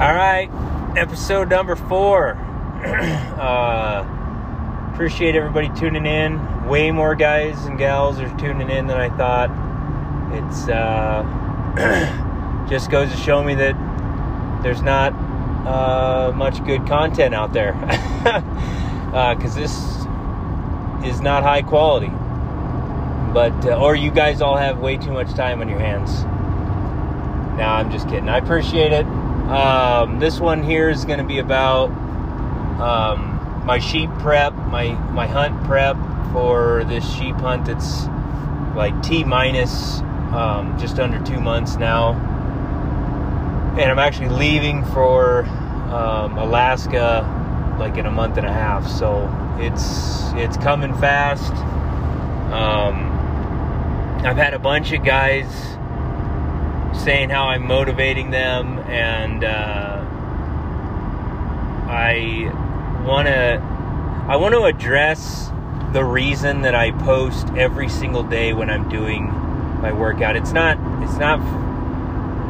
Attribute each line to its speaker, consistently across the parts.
Speaker 1: All right, episode number four. uh, appreciate everybody tuning in. Way more guys and gals are tuning in than I thought. It's uh, just goes to show me that there's not uh, much good content out there because uh, this is not high quality. But uh, or you guys all have way too much time on your hands. Now I'm just kidding. I appreciate it. Um, this one here is going to be about um, my sheep prep, my my hunt prep for this sheep hunt. It's like T minus um, just under two months now, and I'm actually leaving for um, Alaska like in a month and a half. So it's it's coming fast. Um, I've had a bunch of guys saying how I'm motivating them, and uh, I want to I want to address the reason that I post every single day when I'm doing my workout. It's not it's not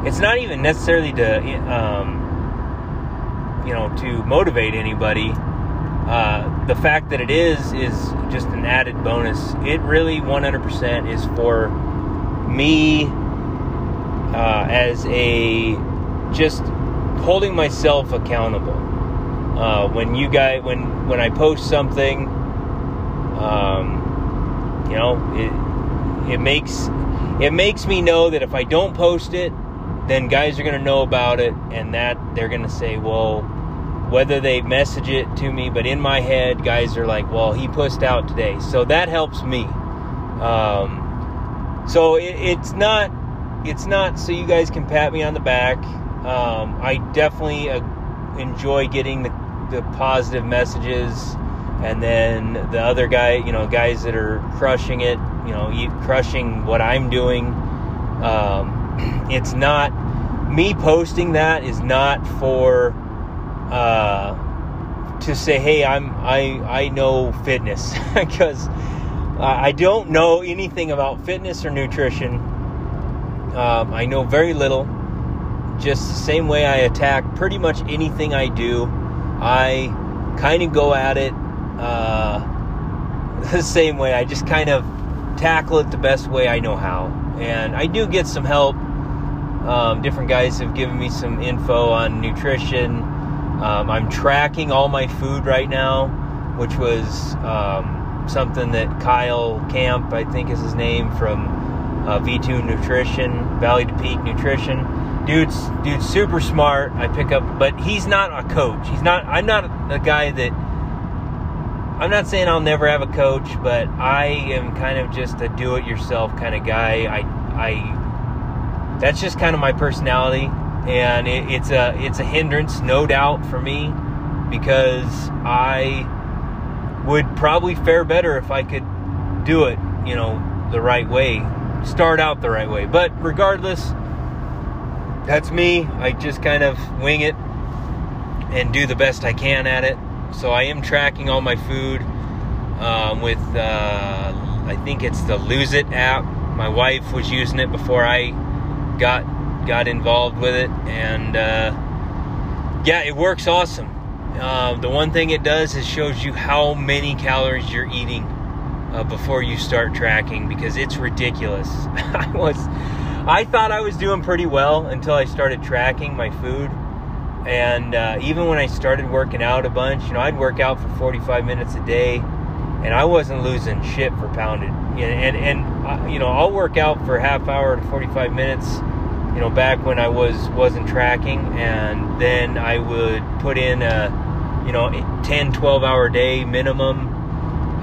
Speaker 1: it's not even necessarily to um, you know to motivate anybody. Uh, the fact that it is is just an added bonus. It really 100% is for me uh, as a just holding myself accountable. Uh, when you guys, when when I post something, um, you know, it it makes it makes me know that if I don't post it, then guys are gonna know about it, and that they're gonna say, well whether they message it to me, but in my head, guys are like, well, he pushed out today. So that helps me. Um, so it, it's not, it's not so you guys can pat me on the back. Um, I definitely uh, enjoy getting the, the positive messages and then the other guy, you know, guys that are crushing it, you know, crushing what I'm doing. Um, it's not, me posting that is not for, uh, to say, hey, I'm I I know fitness because I don't know anything about fitness or nutrition. Um, I know very little. Just the same way I attack pretty much anything I do, I kind of go at it uh, the same way. I just kind of tackle it the best way I know how, and I do get some help. Um, different guys have given me some info on nutrition um, I'm tracking all my food right now, which was um, something that Kyle Kamp, I think is his name, from uh, V2 Nutrition, Valley to Peak Nutrition. Dude's dude's super smart. I pick up, but he's not a coach. He's not. I'm not a guy that. I'm not saying I'll never have a coach, but I am kind of just a do-it-yourself kind of guy. I, I. That's just kind of my personality and it, it's a it's a hindrance, no doubt, for me because I would probably fare better if I could do it, you know, the right way, start out the right way. But regardless, that's me. I just kind of wing it and do the best I can at it. So I am tracking all my food um, with, uh, I think it's the Lose It app. My wife was using it before I got got involved with it, and uh, yeah, it works awesome. Uh, the one thing it does is shows you how many calories you're eating uh, before you start tracking because it's ridiculous. I was, I thought I was doing pretty well until I started tracking my food, and uh, even when I started working out a bunch, you know, I'd work out for 45 minutes a day, and I wasn't losing shit for pounded. And and, and uh, you know, I'll work out for half hour to 45 minutes you know, back when I was wasn't tracking, and then I would put in a, you know, 10, 12 hour day minimum,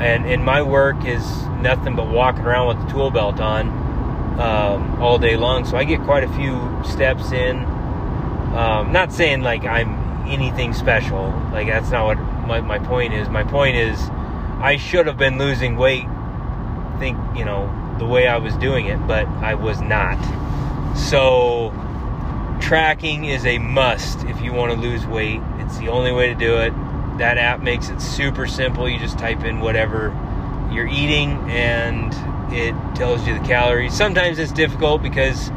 Speaker 1: and my work is nothing but walking around with the tool belt on um, all day long. So I get quite a few steps in. Um, not saying like I'm anything special. Like that's not what my, my point is. My point is, I should have been losing weight. Think you know the way I was doing it, but I was not. So, tracking is a must if you want to lose weight. It's the only way to do it. That app makes it super simple. You just type in whatever you're eating and it tells you the calories. Sometimes it's difficult because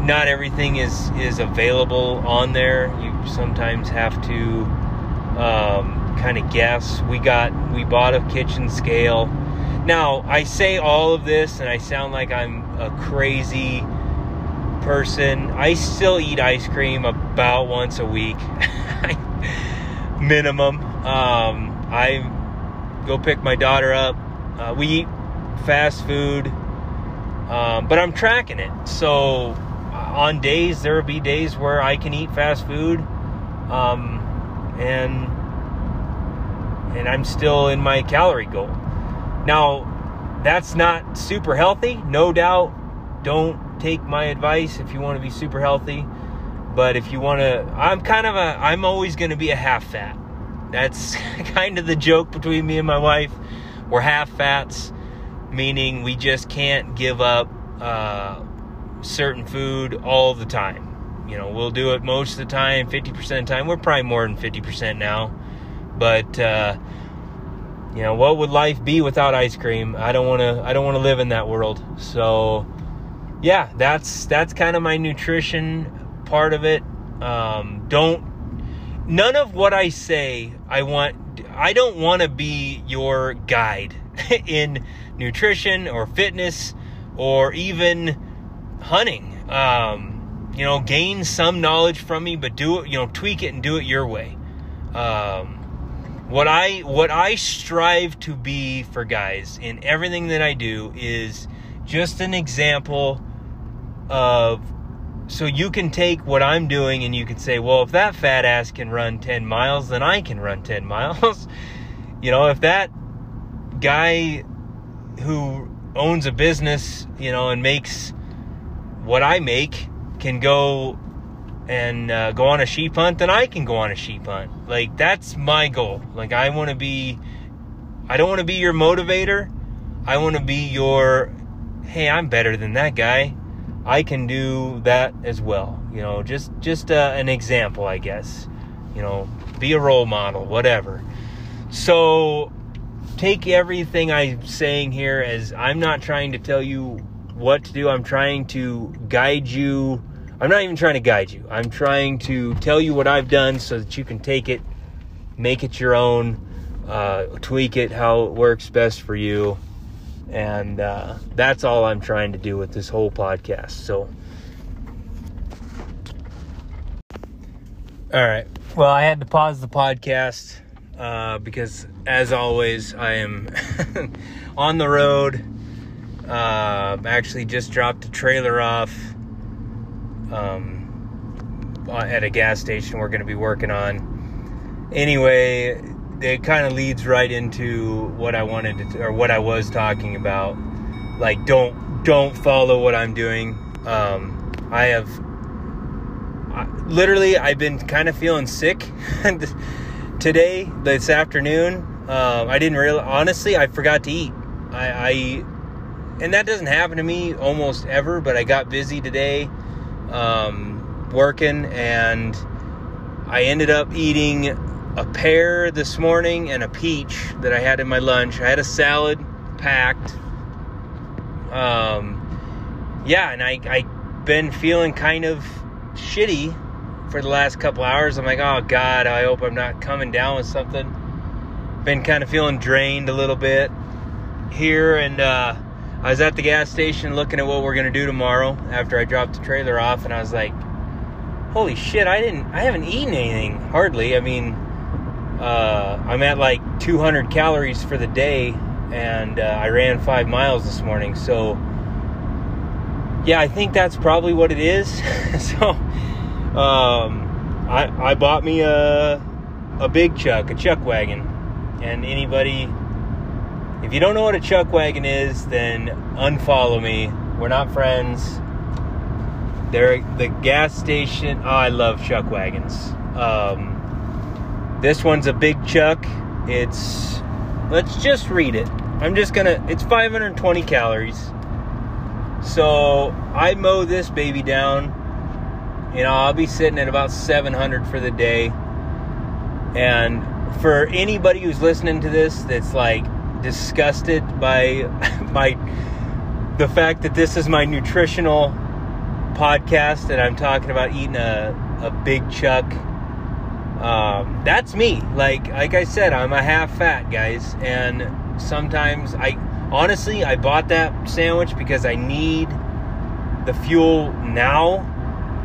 Speaker 1: not everything is is available on there. You sometimes have to um, kind of guess. We got we bought a kitchen scale. Now I say all of this, and I sound like I'm a crazy person. I still eat ice cream about once a week, minimum. Um, I go pick my daughter up. Uh, we eat fast food, um, but I'm tracking it. So uh, on days there will be days where I can eat fast food, um, and and I'm still in my calorie goal. Now, that's not super healthy, no doubt. Don't take my advice if you want to be super healthy. But if you want to, I'm kind of a, I'm always going to be a half fat. That's kind of the joke between me and my wife. We're half fats, meaning we just can't give up uh, certain food all the time. You know, we'll do it most of the time, 50% of the time. We're probably more than 50% now. But, uh, you know, what would life be without ice cream? I don't want to, I don't want to live in that world. So, yeah, that's, that's kind of my nutrition part of it. Um, don't, none of what I say, I want, I don't want to be your guide in nutrition or fitness or even hunting. Um, you know, gain some knowledge from me, but do it, you know, tweak it and do it your way. Um, what I what I strive to be for guys in everything that I do is just an example of so you can take what I'm doing and you can say, well, if that fat ass can run 10 miles, then I can run 10 miles. you know, if that guy who owns a business, you know, and makes what I make can go and uh, go on a sheep hunt, then I can go on a sheep hunt. Like that's my goal. Like I want to be I don't want to be your motivator. I want to be your hey, I'm better than that guy. I can do that as well. You know, just just uh, an example, I guess. You know, be a role model, whatever. So take everything I'm saying here as I'm not trying to tell you what to do. I'm trying to guide you. I'm not even trying to guide you. I'm trying to tell you what I've done so that you can take it, make it your own, uh, tweak it how it works best for you. And uh, that's all I'm trying to do with this whole podcast. So, all right. Well, I had to pause the podcast uh, because, as always, I am on the road. Uh, actually, just dropped a trailer off um, at a gas station we're going to be working on. Anyway, it kind of leads right into what I wanted to, or what I was talking about. Like, don't don't follow what I'm doing. Um, I have I, literally I've been kind of feeling sick. today, this afternoon, um, I didn't realize, honestly, I forgot to eat. I, I, and that doesn't happen to me almost ever, but I got busy today um, working and I ended up eating a pear this morning and a peach that I had in my lunch. I had a salad packed. Um, yeah, and I, I been feeling kind of shitty for the last couple hours. I'm like, oh God, I hope I'm not coming down with something. Been kind of feeling drained a little bit here, and uh, I was at the gas station looking at what we're gonna do tomorrow after I dropped the trailer off, and I was like, holy shit, I didn't, I haven't eaten anything hardly. I mean, uh, I'm at like 200 calories for the day, and uh, I ran five miles this morning, so yeah, I think that's probably what it is. so um, I I bought me a a big chuck, a chuck wagon, and anybody, if you don't know what a chuck wagon is, then unfollow me. We're not friends. They're the gas station. Oh, I love chuck wagons. Um, this one's a big chuck. It's let's just read it. I'm just gonna. It's 520 calories. So I mow this baby down you know, I'll be sitting at about 700 for the day. And for anybody who's listening to this that's like disgusted by my the fact that this is my nutritional podcast and I'm talking about eating a, a big chuck, um, that's me. Like like I said, I'm a half fat guys, and sometimes I honestly I bought that sandwich because I need the fuel now.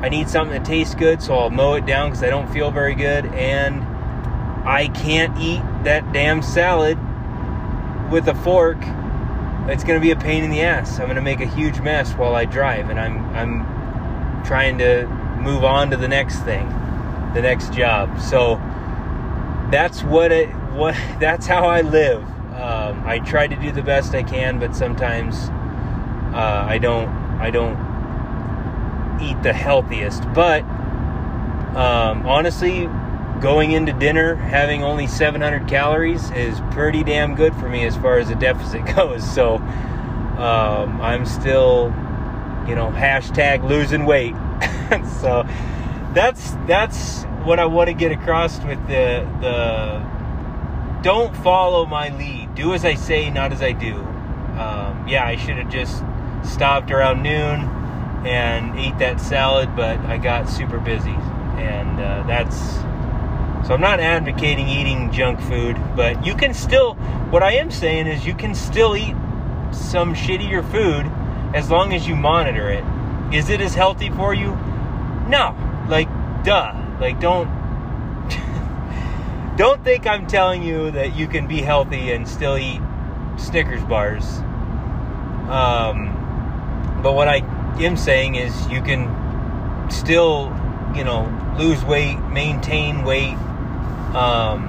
Speaker 1: I need something that tastes good, so I'll mow it down because I don't feel very good, and I can't eat that damn salad with a fork it's to be a pain in the ass. I'm to make a huge mess while I drive, and I'm I'm trying to move on to the next thing, the next job. So that's what it what that's how I live. Um, I try to do the best I can, but sometimes uh, I don't I don't eat the healthiest. But um, honestly, going into dinner having only 700 calories is pretty damn good for me as far as the deficit goes. So um, I'm still, you know, hashtag losing weight. so that's that's what I want to get across with the the. Don't follow my lead. Do as I say, not as I do. Um, yeah, I should have just stopped around noon and ate that salad, but I got super busy, and uh, that's so I'm not advocating eating junk food, but you can still, what I am saying is you can still eat some shittier food as long as you monitor it. Is it as healthy for you? No. Duh. Like, don't. don't think I'm telling you that you can be healthy and still eat Snickers bars. Um, but what I am saying is you can still, you know, lose weight, maintain weight, um,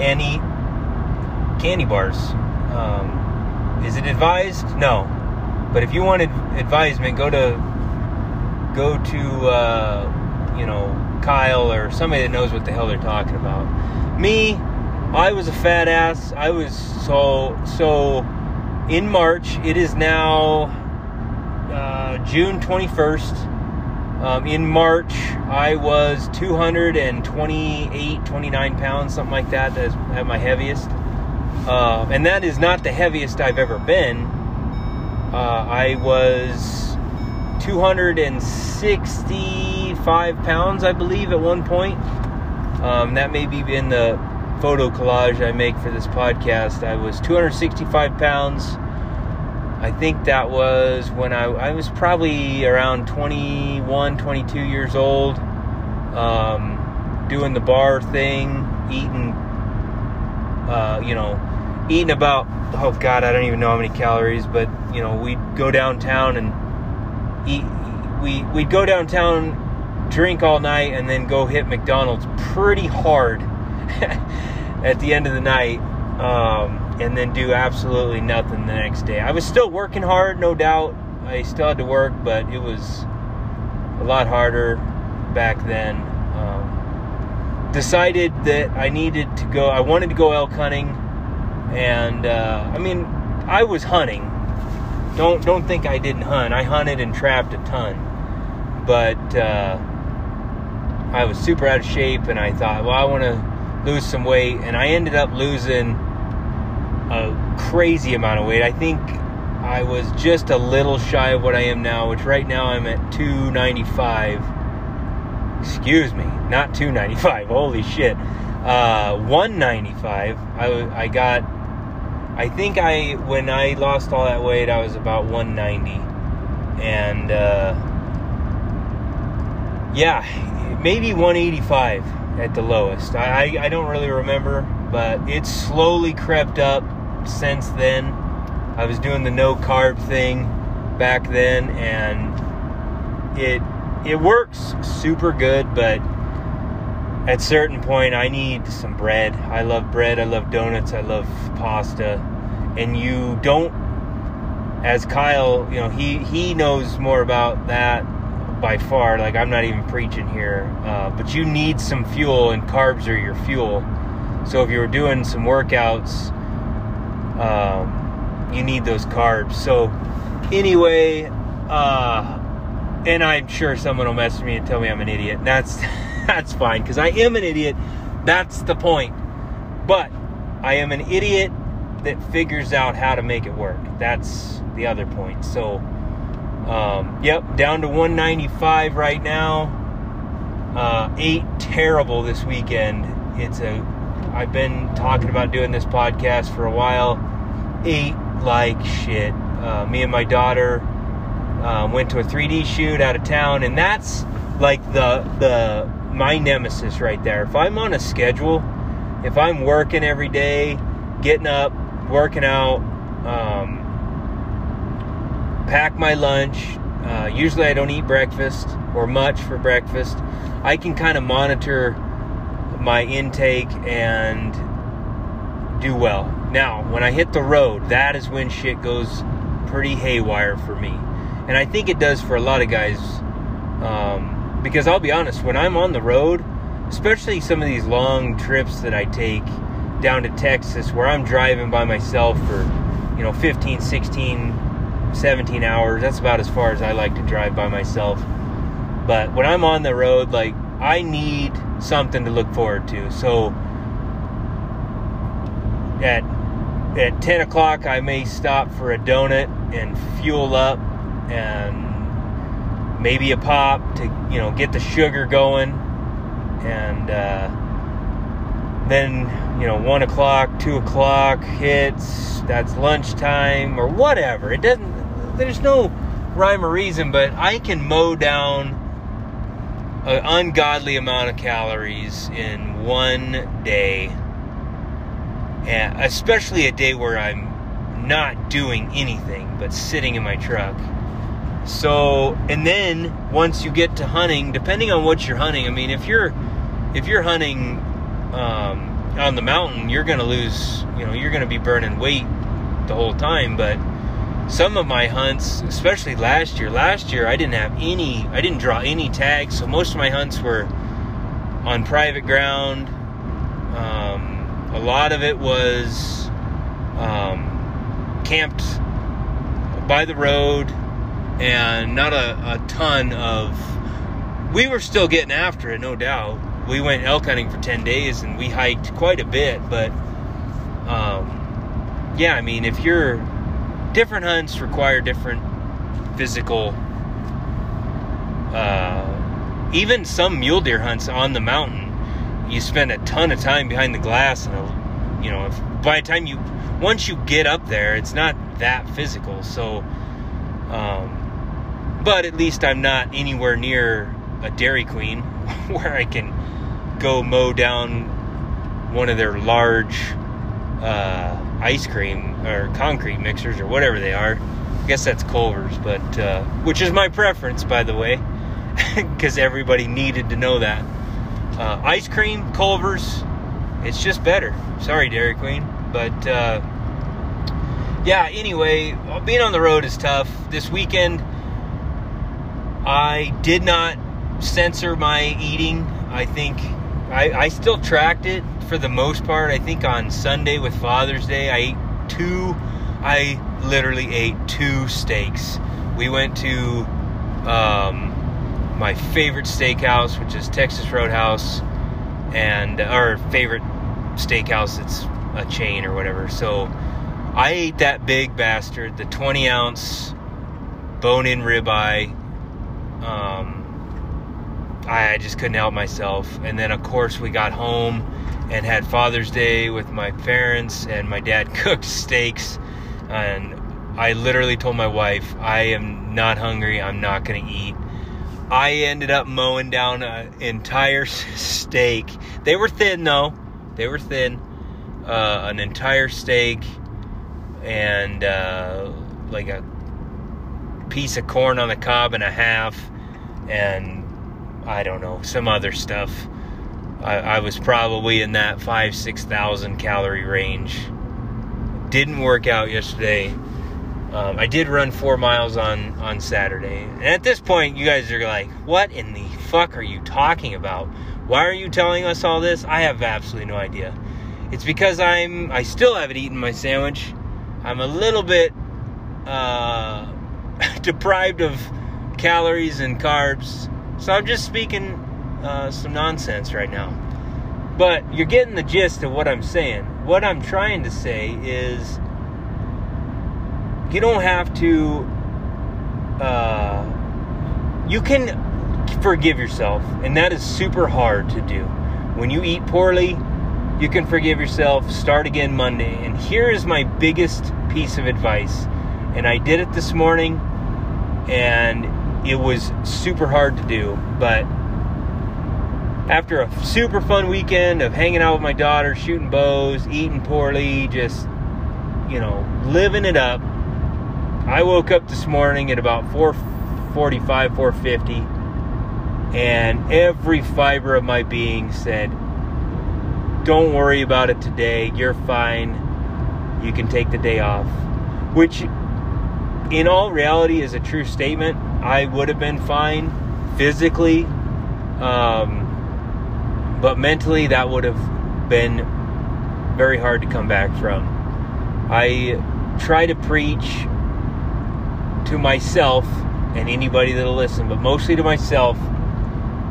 Speaker 1: and eat candy bars. Um, is it advised? No. But if you want advisement, go to go to uh, you know Kyle or somebody that knows what the hell they're talking about. Me, I was a fat ass. I was so so. In March, it is now uh, June twenty first. Um, in March, I was 228, 29 pounds, something like that. That's at my heaviest. Uh, and that is not the heaviest I've ever been. Uh, I was 265 pounds, I believe, at one point. Um, that may be in the photo collage I make for this podcast. I was 265 pounds. I think that was when I, I was probably around 21, 22 years old, um, doing the bar thing, eating, uh, you know, eating about, oh God, I don't even know how many calories, but, you know, we'd go downtown and we, we'd go downtown, drink all night, and then go hit McDonald's pretty hard at the end of the night. Um, and then do absolutely nothing the next day. I was still working hard, no doubt. I still had to work, but it was a lot harder back then. Um, decided that I needed to go. I wanted to go elk hunting, and uh, I mean, I was hunting. Don't don't think I didn't hunt. I hunted and trapped a ton, but uh, I was super out of shape, and I thought, well, I want to lose some weight, and I ended up losing a crazy amount of weight. I think I was just a little shy of what I am now, which right now I'm at 295. Excuse me, not 295. Holy shit. Uh, 195. I, I got, I think I, when I lost all that weight, I was about 190. And, uh, yeah, maybe 185 at the lowest. I, I, don't really remember, but it slowly crept up since then. I was doing the no carb thing back then, and it it works super good. But at certain point, I need some bread. I love bread. I love donuts. I love pasta. And you don't, as Kyle, you know, he he knows more about that by far. Like I'm not even preaching here, uh, but you need some fuel, and carbs are your fuel. So if you're doing some workouts um, you need those carbs. So, anyway, uh, and I'm sure someone will message me and tell me I'm an idiot. That's that's fine because I am an idiot. That's the point. But I am an idiot that figures out how to make it work. That's the other point. So, Um, yep, down to 195 right now. Uh, ate terrible this weekend. It's a. I've been talking about doing this podcast for a while. Ate like shit. Uh, me and my daughter uh, went to a 3D shoot out of town, and that's like the the my nemesis right there. If I'm on a schedule, if I'm working every day, getting up, working out, um, pack my lunch. Uh, usually I don't eat breakfast or much for breakfast. I can kind of monitor my intake and do well. Now, when I hit the road, that is when shit goes pretty haywire for me. And I think it does for a lot of guys. Um, because I'll be honest, when I'm on the road, especially some of these long trips that I take down to Texas where I'm driving by myself for, you know, 15, 16, 17 hours. That's about as far as I like to drive by myself. But when I'm on the road, like, I need something to look forward to. So at at 10 o'clock, I may stop for a donut and fuel up and maybe a pop to, you know, get the sugar going. And uh, then, you know, 1 o'clock, 2 o'clock hits, that's lunchtime or whatever. It doesn't, there's no rhyme or reason, but I can mow down an ungodly amount of calories in one day and especially a day where I'm not doing anything but sitting in my truck. So, and then once you get to hunting, depending on what you're hunting, I mean, if you're if you're hunting um, on the mountain, you're going to lose. You know, you're going to be burning weight the whole time. But some of my hunts, especially last year, last year I didn't have any. I didn't draw any tags, so most of my hunts were on private ground. Um, a lot of it was um, camped by the road and not a, a ton of we were still getting after it no doubt we went elk hunting for 10 days and we hiked quite a bit but um, yeah i mean if you're different hunts require different physical uh, even some mule deer hunts on the mountain you spend a ton of time behind the glass, and you know, if, by the time you once you get up there, it's not that physical. So, um, but at least I'm not anywhere near a Dairy Queen where I can go mow down one of their large uh, ice cream or concrete mixers or whatever they are. I guess that's Culver's, but uh, which is my preference, by the way, because everybody needed to know that. Uh, ice cream, Culver's, it's just better. Sorry, Dairy Queen. But uh, yeah, anyway, being on the road is tough. This weekend, I did not censor my eating. I think I, I still tracked it for the most part. I think on Sunday with Father's Day, I ate two, I literally ate two steaks. We went to um, my favorite steakhouse, which is Texas Roadhouse, and our favorite steakhouse. It's a chain or whatever. So I ate that big bastard, the 20 ounce bone in ribeye. Um, I just couldn't help myself. And then, of course, we got home and had Father's Day with my parents, and my dad cooked steaks. And I literally told my wife, I am not hungry. I'm not going to eat. I ended up mowing down an entire steak. They were thin though. They were thin. Uh, an entire steak and uh, like a piece of corn on the cob and a half, and I don't know some other stuff. I, I was probably in that five six thousand calorie range. Didn't work out yesterday um, I did run four miles on on Saturday, and at this point, you guys are like, "What in the fuck are you talking about? Why are you telling us all this?" I have absolutely no idea. It's because I'm I still haven't eaten my sandwich. I'm a little bit uh, deprived of calories and carbs, so I'm just speaking uh, some nonsense right now. But you're getting the gist of what I'm saying. What I'm trying to say is you don't have to uh, you can forgive yourself, and that is super hard to do. When you eat poorly, you can forgive yourself, start again Monday. And here is my biggest piece of advice. And I did it this morning, and it was super hard to do. But after a super fun weekend of hanging out with my daughter, shooting bows, eating poorly, just, you know, living it up, I woke up this morning at about 445, 450 and every fiber of my being said, Don't worry about it today. You're fine. You can take the day off. Which, in all reality, is a true statement. I would have been fine physically, um, but mentally, that would have been very hard to come back from. I try to preach to myself and anybody that'll listen, but mostly to myself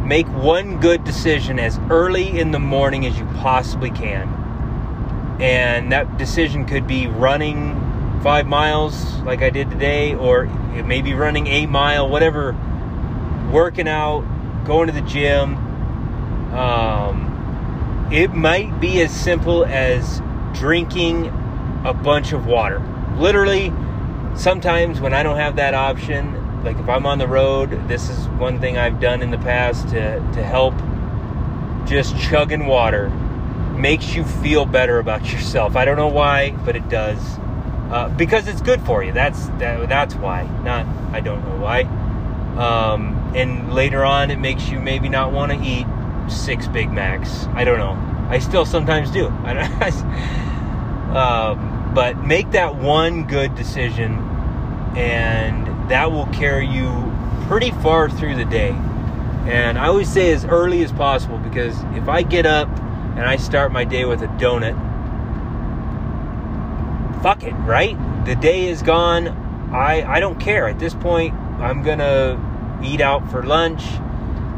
Speaker 1: Make one good decision as early in the morning as you possibly can. And that decision could be running five miles like I did today, or it may be running eight mile, whatever, working out, going to the gym. Um, it might be as simple as drinking a bunch of water. Literally, sometimes when I don't have that option, like if I'm on the road, this is one thing I've done in the past to to help just chugging water makes you feel better about yourself. I don't know why, but it does. Uh, because it's good for you. That's that, that's why. Not I don't know why. Um, and later on, it makes you maybe not want to eat six Big Macs. I don't know. I still sometimes do. I don't. um, but make that one good decision, and that will carry you pretty far through the day. And I always say as early as possible because if I get up and I start my day with a donut, fuck it, right? The day is gone. I I don't care. At this point, I'm to eat out for lunch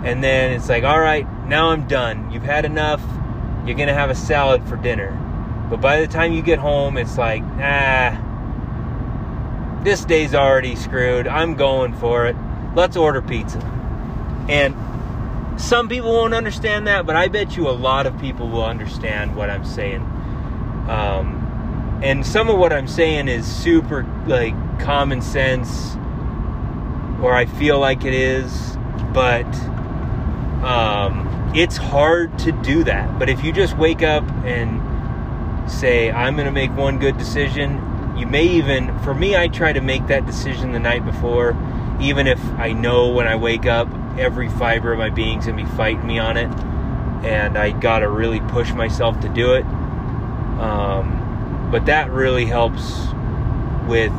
Speaker 1: and then it's like, "All right, now I'm done. You've had enough. You're to have a salad for dinner." But by the time you get home, it's like, "Ah, this day's already screwed. I'm going for it. Let's order pizza. And some people won't understand that, but I bet you a lot of people will understand what I'm saying. Um, and some of what I'm saying is super like common sense, or I feel like it is, but um, it's hard to do that. But if you just wake up and say, I'm going to make one good decision you may even, for me, I try to make that decision the night before, even if I know when I wake up, every fiber of my being's gonna be fighting me on it, and I gotta really push myself to do it. Um, but that really helps with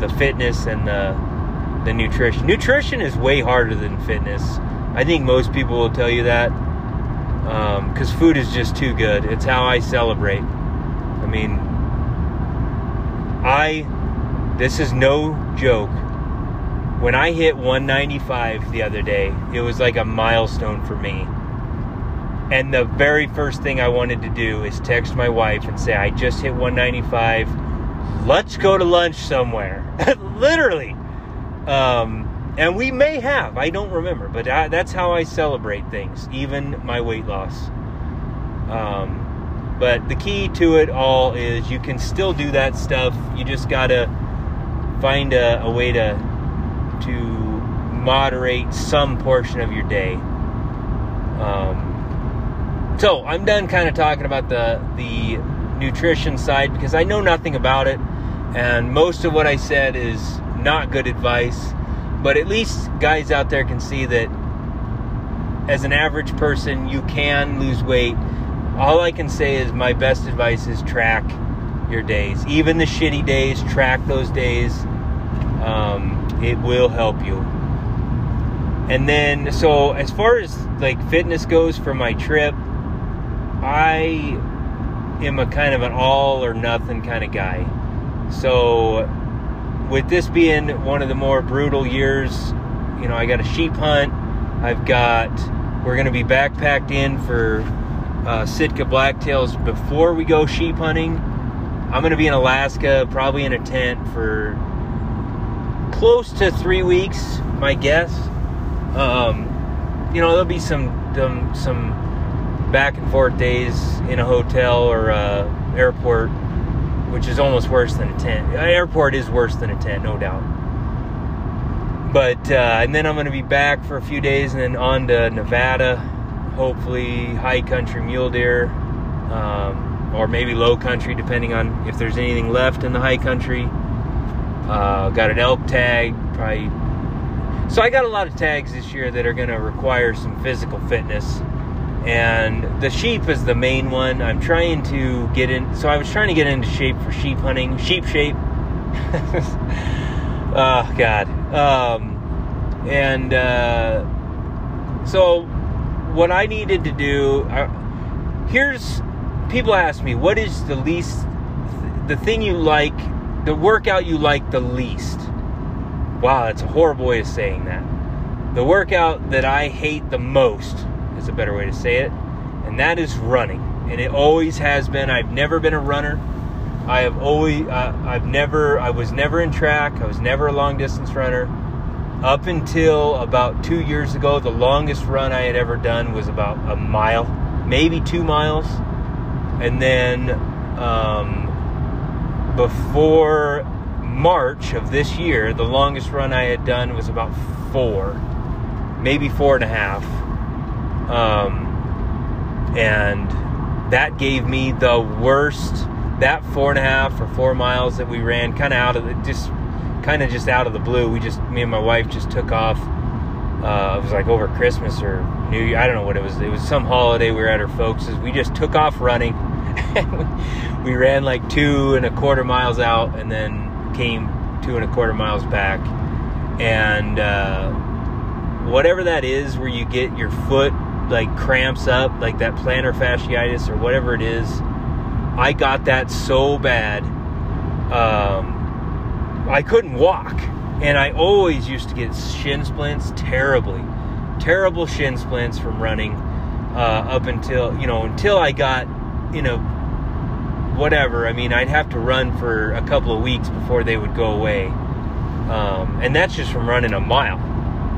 Speaker 1: the fitness and the the nutrition. Nutrition is way harder than fitness. I think most people will tell you that because um, food is just too good. It's how I celebrate. I mean, I, this is no joke. When I hit 195 the other day, it was like a milestone for me. And the very first thing I wanted to do is text my wife and say, I just hit 195. Let's go to lunch somewhere. Literally. Um, and we may have, I don't remember, but I, that's how I celebrate things, even my weight loss. Um, but the key to it all is you can still do that stuff. You just gotta find a, a way to to moderate some portion of your day. Um, so I'm done kind of talking about the the nutrition side because I know nothing about it, and most of what I said is not good advice. But at least guys out there can see that as an average person, you can lose weight all I can say is my best advice is track your days. Even the shitty days, track those days. Um, it will help you. And then, so as far as like fitness goes for my trip, I am a kind of an all or nothing kind of guy. So, with this being one of the more brutal years, you know, I got a sheep hunt. I've got, we're going to be backpacked in for uh, Sitka blacktails before we go sheep hunting. I'm going to be in Alaska, probably in a tent for close to three weeks, my guess. Um, you know, there'll be some some back and forth days in a hotel or uh, airport, which is almost worse than a tent. Airport is worse than a tent, no doubt. But uh, and then I'm going to be back for a few days and then on to Nevada, hopefully high country mule deer, um, or maybe low country, depending on if there's anything left in the high country. Uh, got an elk tag, probably. So I got a lot of tags this year that are going to require some physical fitness and the sheep is the main one. I'm trying to get in. So I was trying to get into shape for sheep hunting, sheep shape. oh God. Um, and uh, so what I needed to do. Uh, here's people ask me, what is the least, the thing you like, the workout you like the least? Wow, that's a horrible way of saying that. The workout that I hate the most is a better way to say it, and that is running. And it always has been. I've never been a runner. I have always, uh, I've never, I was never in track. I was never a long distance runner. Up until about two years ago, the longest run I had ever done was about a mile, maybe two miles. And then um, before March of this year, the longest run I had done was about four, maybe four and a half. Um, and that gave me the worst. That four and a half or four miles that we ran, kind of out of the just, kind of just out of the blue. We just, me and my wife just took off. Uh, it was like over Christmas or New Year. I don't know what it was. It was some holiday. We were at our folks'. We just took off running. we ran like two and a quarter miles out, and then came two and a quarter miles back. And uh, whatever that is, where you get your foot like cramps up, like that plantar fasciitis or whatever it is. I got that so bad. Um, I couldn't walk. And I always used to get shin splints terribly. Terrible shin splints from running uh, up until, you know, until I got, you know, whatever. I mean, I'd have to run for a couple of weeks before they would go away. Um, and that's just from running a mile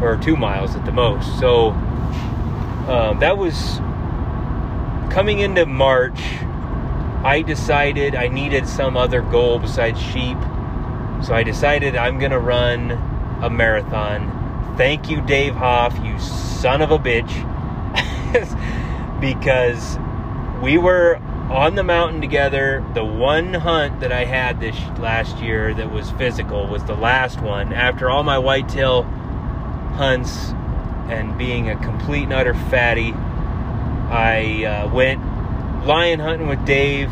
Speaker 1: or two miles at the most. So, um, that was coming into March. I decided I needed some other goal besides sheep. So I decided I'm going to run a marathon. Thank you, Dave Hoff, you son of a bitch. because we were on the mountain together. The one hunt that I had this last year that was physical was the last one. After all my whitetail hunts and being a complete and utter fatty, I uh, went lion hunting with Dave.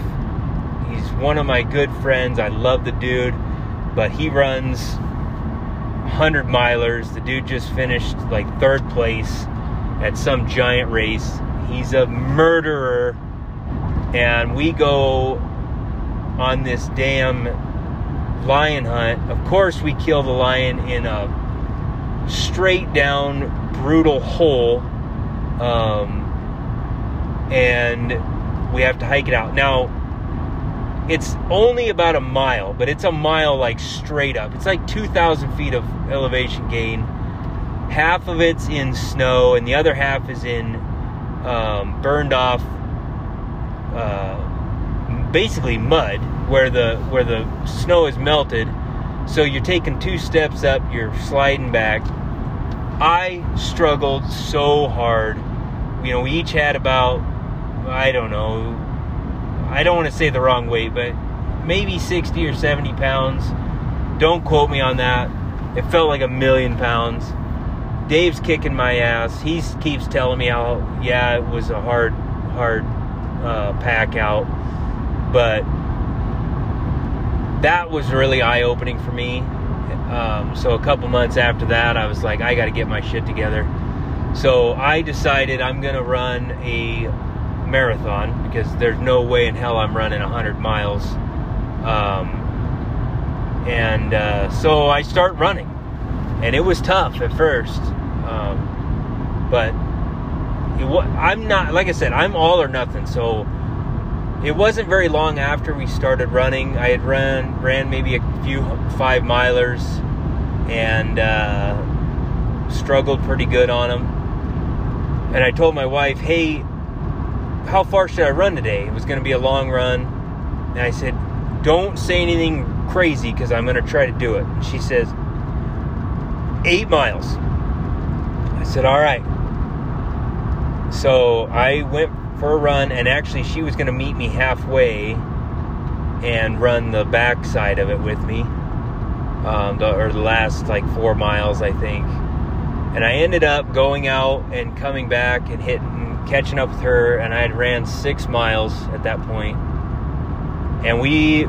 Speaker 1: He's one of my good friends. I love the dude, but he runs 100 milers. The dude just finished like third place at some giant race. He's a murderer. And we go on this damn lion hunt. Of course, we kill the lion in a straight down brutal hole, um, and we have to hike it out. Now, it's only about a mile, but it's a mile like straight up. It's like 2,000 feet of elevation gain. Half of it's in snow, and the other half is in um, burned off, uh, basically mud, where the where the snow is melted. So you're taking two steps up, you're sliding back, I struggled so hard. You know, we each had about, I don't know, I don't want to say the wrong weight, but maybe 60 or 70 pounds. Don't quote me on that. It felt like a million pounds. Dave's kicking my ass. He keeps telling me how, yeah, it was a hard, hard uh, pack out. But that was really eye opening for me. Um, so a couple months after that, I was like, I got to get my shit together. So I decided I'm to run a marathon because there's no way in hell I'm running 100 miles. Um, and uh, so I start running, and it was tough at first, um, but it, I'm not like I said, I'm all or nothing. So it wasn't very long after we started running. I had run ran maybe a few five milers, and uh, struggled pretty good on them. And I told my wife, "Hey, how far should I run today?" It was going to be a long run, and I said, "Don't say anything crazy because I'm going to try to do it." And she says, eight miles." I said, "All right." So I went for a run, and actually, she was going to meet me halfway and run the back side of it with me, um, the, or the last like four miles, I think. And I ended up going out and coming back and hitting, catching up with her, and I had ran six miles at that point. And we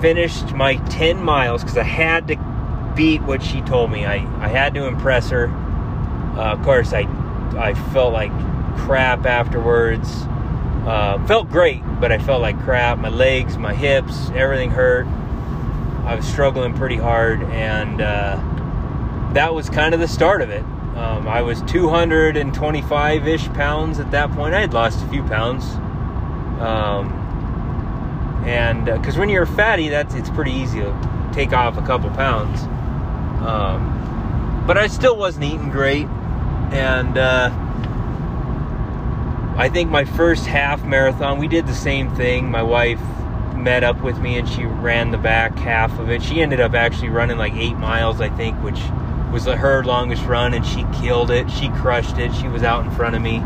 Speaker 1: finished my 10 miles because I had to beat what she told me. I, I had to impress her. Uh, of course, I, I felt like crap afterwards. Uh, felt great, but I felt like crap. My legs, my hips, everything hurt. I was struggling pretty hard, and uh, that was kind of the start of it. Um, I was 225 ish pounds at that point. I had lost a few pounds. Um, and because uh, when you're fatty, that's it's pretty easy to take off a couple pounds. Um, but I still wasn't eating great, and uh, I think my first half marathon, we did the same thing. My wife met up with me and she ran the back half of it. She ended up actually running like eight miles, I think, which was her longest run, and she killed it. She crushed it. She was out in front of me.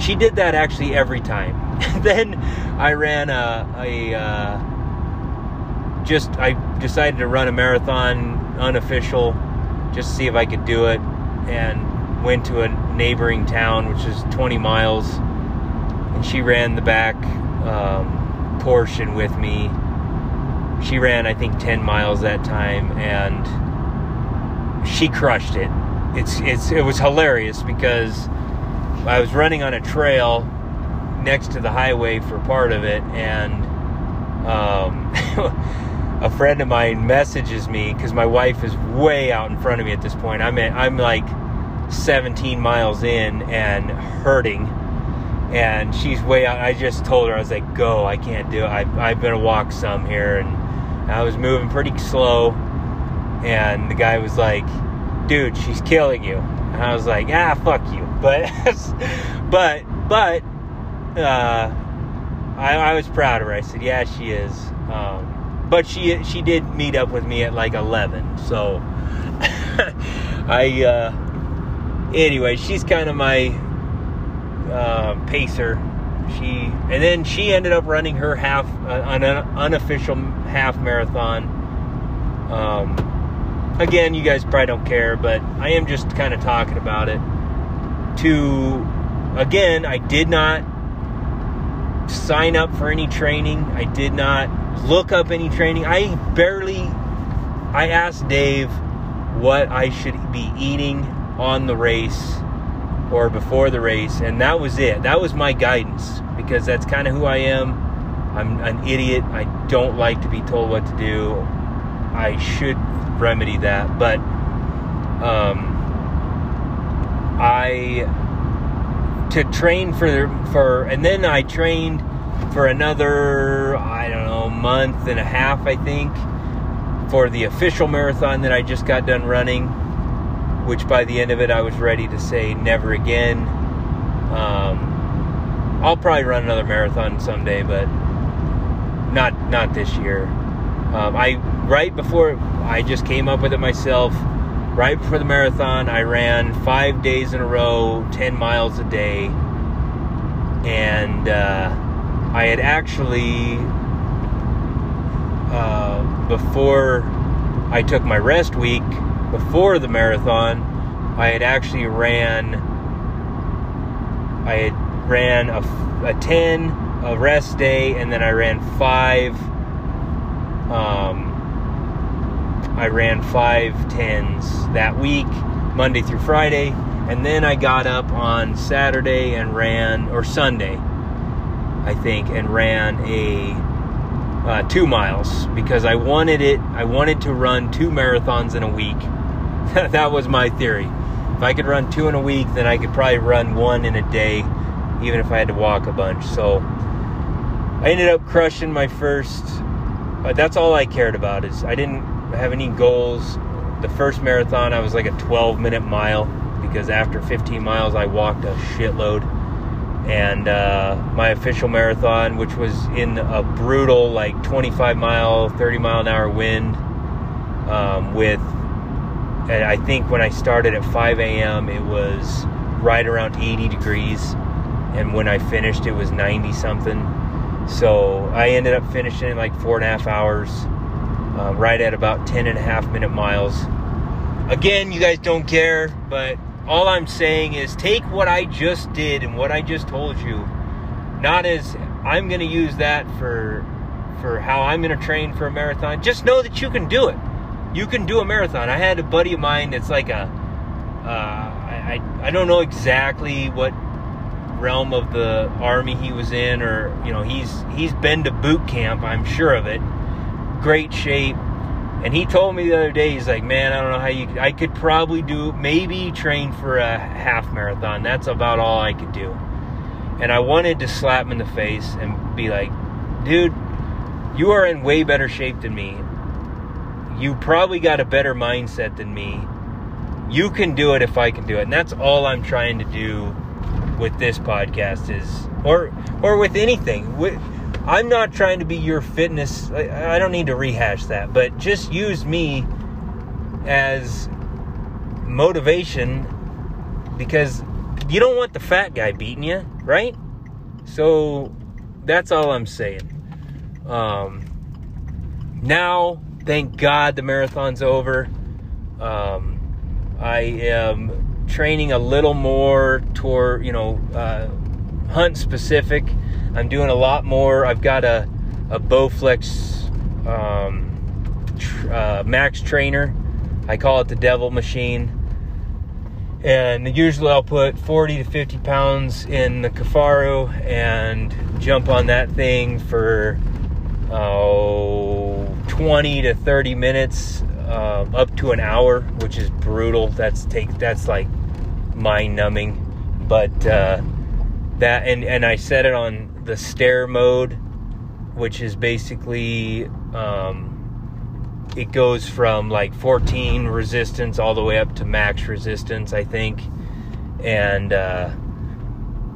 Speaker 1: She did that actually every time. then I ran a, a uh, just I decided to run a marathon unofficial, just to see if I could do it, and went to a neighboring town, which is 20 miles and she ran the back um, portion with me. She ran, I think, 10 miles that time, and she crushed it. It's it's it was hilarious because I was running on a trail next to the highway for part of it, and um, a friend of mine messages me because my wife is way out in front of me at this point. I'm at, I'm like 17 miles in and hurting and she's way out. I just told her I was like, "Go! I can't do it. I, I'm gonna walk some here." And I was moving pretty slow, and the guy was like, "Dude, she's killing you." And I was like, "Ah, fuck you." But, but, but, uh, I, I was proud of her. I said, "Yeah, she is." Um, but she she did meet up with me at like 11, so I. Uh, anyway, she's kind of my uh, pacer. She and then she ended up running her half uh, an unofficial half marathon. Um, again, you guys probably don't care, but I am just kind of talking about it. To again, I did not sign up for any training. I did not look up any training. I barely. I asked Dave what I should be eating on the race or before the race, and that was it. That was my guidance because that's kind of who I am. I'm an idiot. I don't like to be told what to do. I should remedy that, but um, I to train for for and then I trained for another I don't know month and a half I think for the official marathon that I just got done running which by the end of it, I was ready to say never again. Um, I'll probably run another marathon someday, but not not this year. Um, I right before I just came up with it myself. Right before the marathon, I ran five days in a row, ten miles a day, and uh, I had actually uh, before I took my rest week before the marathon, I had actually ran. I had ran a, a ten, a rest day, and then I ran five. Um, I ran five tens that week, Monday through Friday, and then I got up on Saturday and ran, or Sunday, I think, and ran a uh, two miles because I wanted it. I wanted to run two marathons in a week that was my theory. If I could run two in a week, then I could probably run one in a day, even if I had to walk a bunch. So I ended up crushing my first. But that's all I cared about is I didn't have any goals the first marathon, I was like a 12 minute mile because after 15 miles, I walked a shitload. And uh, my official marathon, which was in a brutal, like 25 mile, 30 mile an hour wind, um, with, and I think when I started at 5 a.m., it was right around 80 degrees. And when I finished, it was 90 something. So I ended up finishing in like four and a half hours, uh, right at about 10 and a half minute miles. Again, you guys don't care, but all I'm saying is take what I just did and what I just told you, not as I'm going to use that for for how I'm going to train for a marathon. Just know that you can do it. You can do a marathon. I had a buddy of mine that's like a uh, I, I I don't know exactly what realm of the army he was in or you know he's he's been to boot camp i'm sure of it great shape and he told me the other day he's like man i don't know how you i could probably do maybe train for a half marathon. That's about all i could do. And i wanted to slap him in the face and be like dude you are in way better shape than me. You probably got a better mindset than me. You can do it if i can do it. And that's all i'm trying to do with this podcast is or or with anything. With, i'm not trying to be your fitness I, don't need to rehash that but just use me as motivation because you don't want the fat guy beating you right? So that's all i'm saying. Um now thank god the marathon's over. Um i am training a little more toward you know uh, hunt specific. I'm doing a lot more. I've got a a Bowflex um, tr- uh, Max Trainer. I call it the Devil Machine. And usually I'll put 40 to 50 pounds in the Kifaru and jump on that thing for oh, 20 to 30 minutes uh, up to an hour, which is brutal. That's take that's like mind numbing. But uh, that and and I set it on the stair mode, which is basically um, it goes from like 14 resistance all the way up to max resistance, I think, and uh,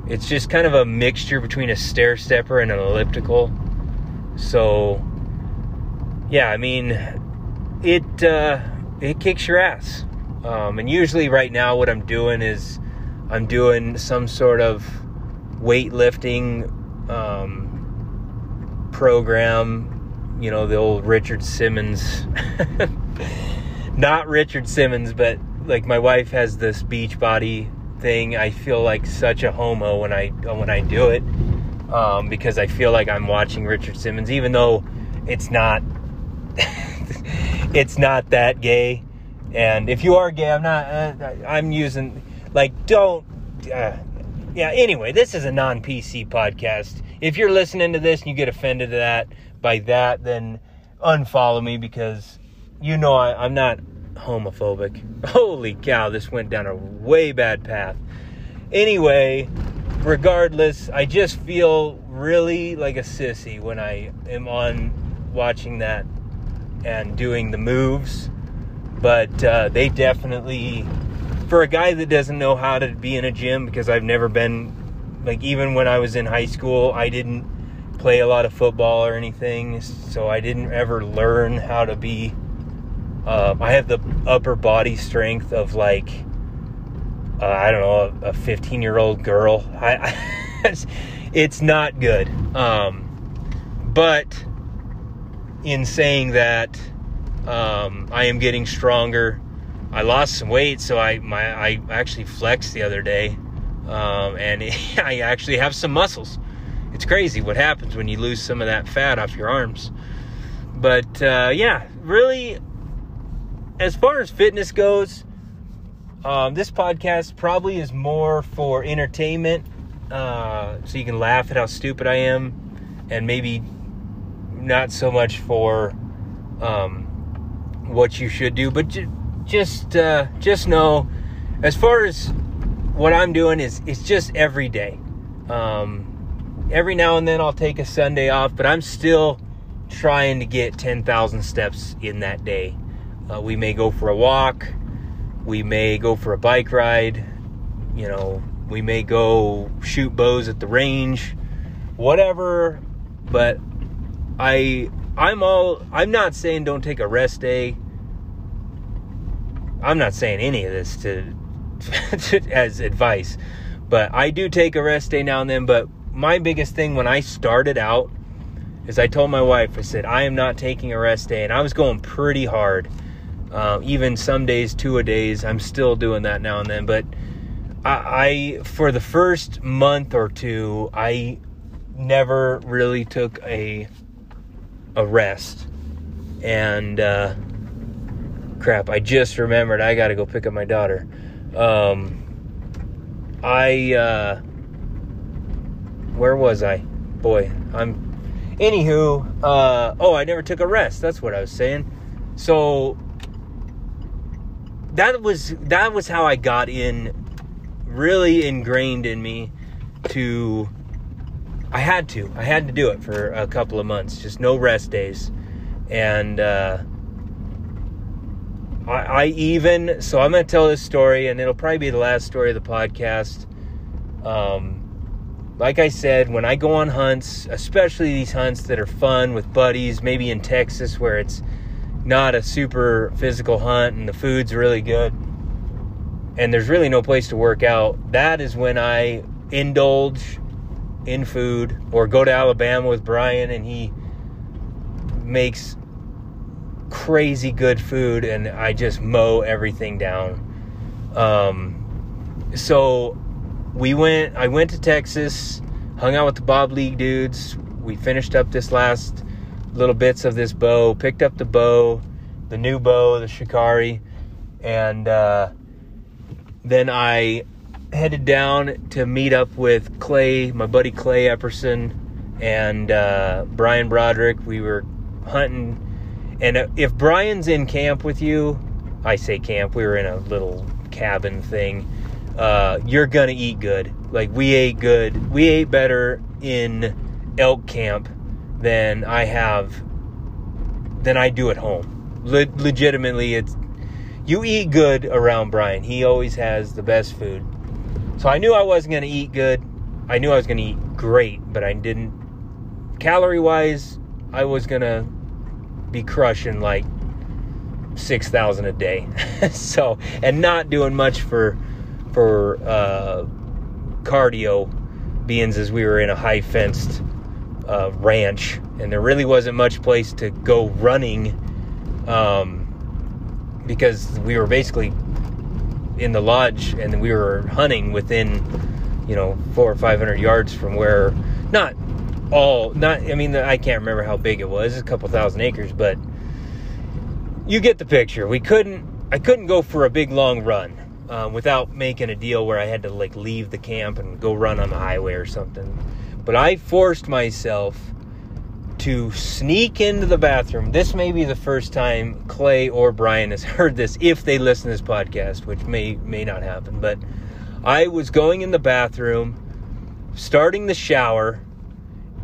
Speaker 1: it's just kind of a mixture between a stair stepper and an elliptical. So yeah, I mean it uh, it kicks your ass. Um, and usually, right now, what I'm doing is I'm doing some sort of weightlifting um, program. You know, the old Richard Simmons. Not Richard Simmons, but like my wife has this beach body thing. I feel like such a homo when I when I do it um, because I feel like I'm watching Richard Simmons, even though it's not. it's not that gay. And if you are gay, I'm not. Uh, I'm using like don't. Uh, yeah. Anyway, this is a non PC podcast. If you're listening to this and you get offended that by that, then unfollow me because you know I, I'm not homophobic. Holy cow, this went down a way bad path. Anyway, regardless, I just feel really like a sissy when I am on watching that and doing the moves but uh, they definitely for a guy that doesn't know how to be in a gym because I've never been like even when I was in high school I didn't play a lot of football or anything so I didn't ever learn how to be uh, I have the upper body strength of like uh, I don't know a 15 year old girl I, I it's not good um, but in saying that um, I am getting stronger. I lost some weight, so I my I actually flexed the other day, um, and I actually have some muscles. It's crazy what happens when you lose some of that fat off your arms. But uh, yeah, really, as far as fitness goes, um, this podcast probably is more for entertainment, uh, so you can laugh at how stupid I am, and maybe not so much for um, what you should do, but just uh, just know, as far as what I'm doing is it's just every day. Um, every now and then I'll take a Sunday off, but I'm still trying to get 10,000 steps in that day. Uh, we may go for a walk. We may go for a bike ride. You know, we may go shoot bows at the range. Whatever. But I I'm all I'm not saying don't take a rest day. I'm not saying any of this to, to as advice. But I do take a rest day now and then, but my biggest thing when I started out is I told my wife, I said, I am not taking a rest day. And I was going pretty hard. Uh, even some days, two a days. I'm still doing that now and then. But I, I, for the first month or two, I never really took a a rest. And uh, crap, I just remembered I got to go pick up my daughter. Um, I uh, where was I? Boy, I'm. Anywho, uh, oh, I never took a rest. That's what I was saying. So that was that was how I got in, really ingrained in me to. I had to. I had to do it for a couple of months. Just no rest days, and uh, I, I even. So I'm going to tell this story, and it'll probably be the last story of the podcast. Um, like I said, when I go on hunts, especially these hunts that are fun with buddies, maybe in Texas where it's not a super physical hunt and the food's really good and there's really no place to work out, that is when I indulge in food or go to Alabama with Brian and he makes crazy good food and I just mow everything down. Um, so we went I went to Texas, hung out with the Bob League dudes. We finished up this last little bits of this bow, picked up the bow, the new bow, the Shikari, and uh, then I headed down to meet up with Clay, my buddy Clay Epperson, and uh, Brian Broderick. We were hunting, and if Brian's in camp with you, I say camp. We were in a little cabin thing uh, you're gonna eat good. Like we ate good. We ate better in elk camp than I have than I do at home. Le- legitimately, it's you eat good around Brian. He always has the best food. So I knew I wasn't gonna eat good. I knew I was gonna eat great, but I didn't. Calorie wise, I was gonna be crushing like six thousand a day. so and not doing much for for uh, cardio, being as we were in a high fenced uh, ranch and there really wasn't much place to go running um, because we were basically in the lodge and we were hunting within you know four or five hundred yards from where not all not i mean i can't remember how big it was a couple thousand acres but you get the picture we couldn't i couldn't go for a big long run um, without making a deal where I had to like leave the camp and go run on the highway or something. But I forced myself to sneak into the bathroom. This may be the first time Clay or Brian has heard this if they listen to this podcast, which may may not happen, but I was going in the bathroom, starting the shower,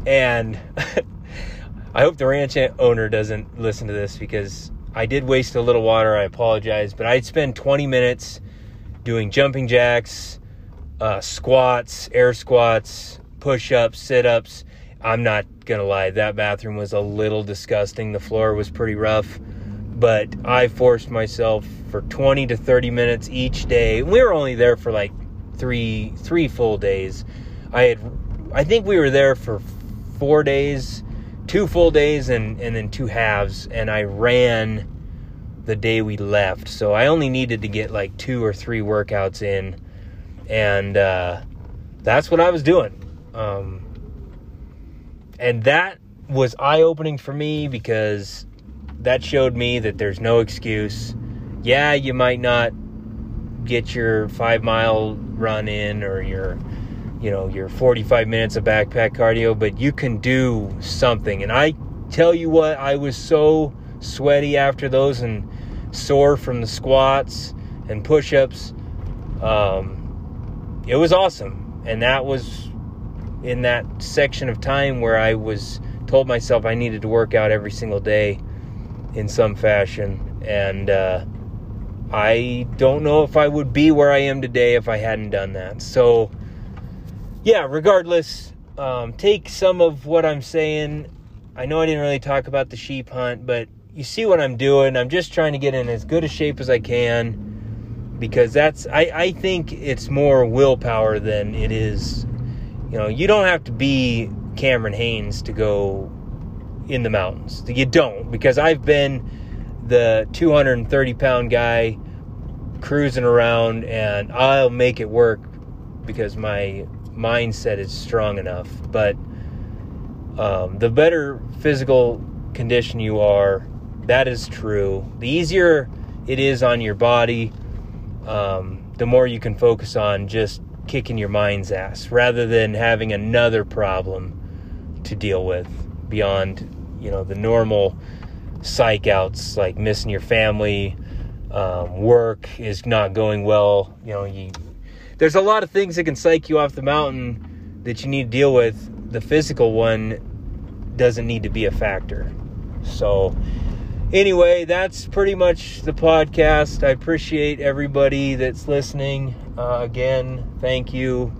Speaker 1: and I hope the ranch owner doesn't listen to this because I did waste a little water. I apologize, but I'd spend 20 minutes doing jumping jacks, uh, squats, air squats, push ups, sit ups. I'm not to lie, that bathroom was a little disgusting. The floor was pretty rough, but I forced myself for 20 to 30 minutes each day. We were only there for like three three full days. I had I think we were there for 4 days, two full days and and then two halves and I ran the day we left. So I only needed to get like two or three workouts in, and uh, that's what I was doing. Um, and that was eye opening for me because that showed me that there's no excuse. Yeah, you might not get your five mile run in or your you know your 45 minutes of backpack cardio but you can do something and i tell you what i was so sweaty after those and sore from the squats and push ups. Um, it was awesome. And that was in that section of time where I was told myself I needed to work out every single day in some fashion. And uh, I don't know if I would be where I am today if I hadn't done that. So, yeah, regardless, um, take some of what I'm saying. I know I didn't really talk about the sheep hunt, but you see what I'm doing. I'm just trying to get in as good a shape as I can because that's, I, I think it's more willpower than it is, you know, you don't have to be Cameron Hanes to go in the mountains. You don't because I've been the 230 pound guy cruising around and I'll make it work because my mindset is strong enough. But um, the better physical condition you are, that is true. The easier it is on your body, um, the more you can focus on just kicking your mind's ass rather than having another problem to deal with beyond, you know, the normal psych outs like missing your family, um, work is not going well. You know, you there's a lot of things that can psych you off the mountain that you need to deal with. The physical one doesn't need to be a factor. So, anyway, that's pretty much the podcast. I appreciate everybody that's listening. Uh, again, thank you.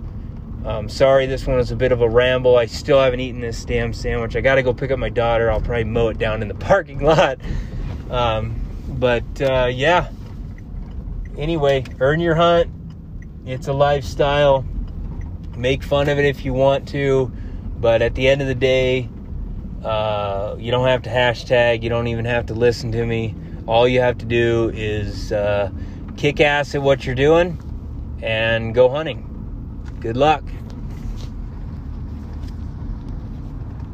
Speaker 1: Um, sorry, this one was a bit of a ramble. I still haven't eaten this damn sandwich. I got to go pick up my daughter. I'll probably mow it down in the parking lot. Um, but uh, yeah. Anyway, earn your hunt. It's a lifestyle. Make fun of it if you want to, but at the end of the day, uh, you don't have to hashtag. You don't even have to listen to me. All you have to do is uh, kick ass at what you're doing and go hunting. Good luck.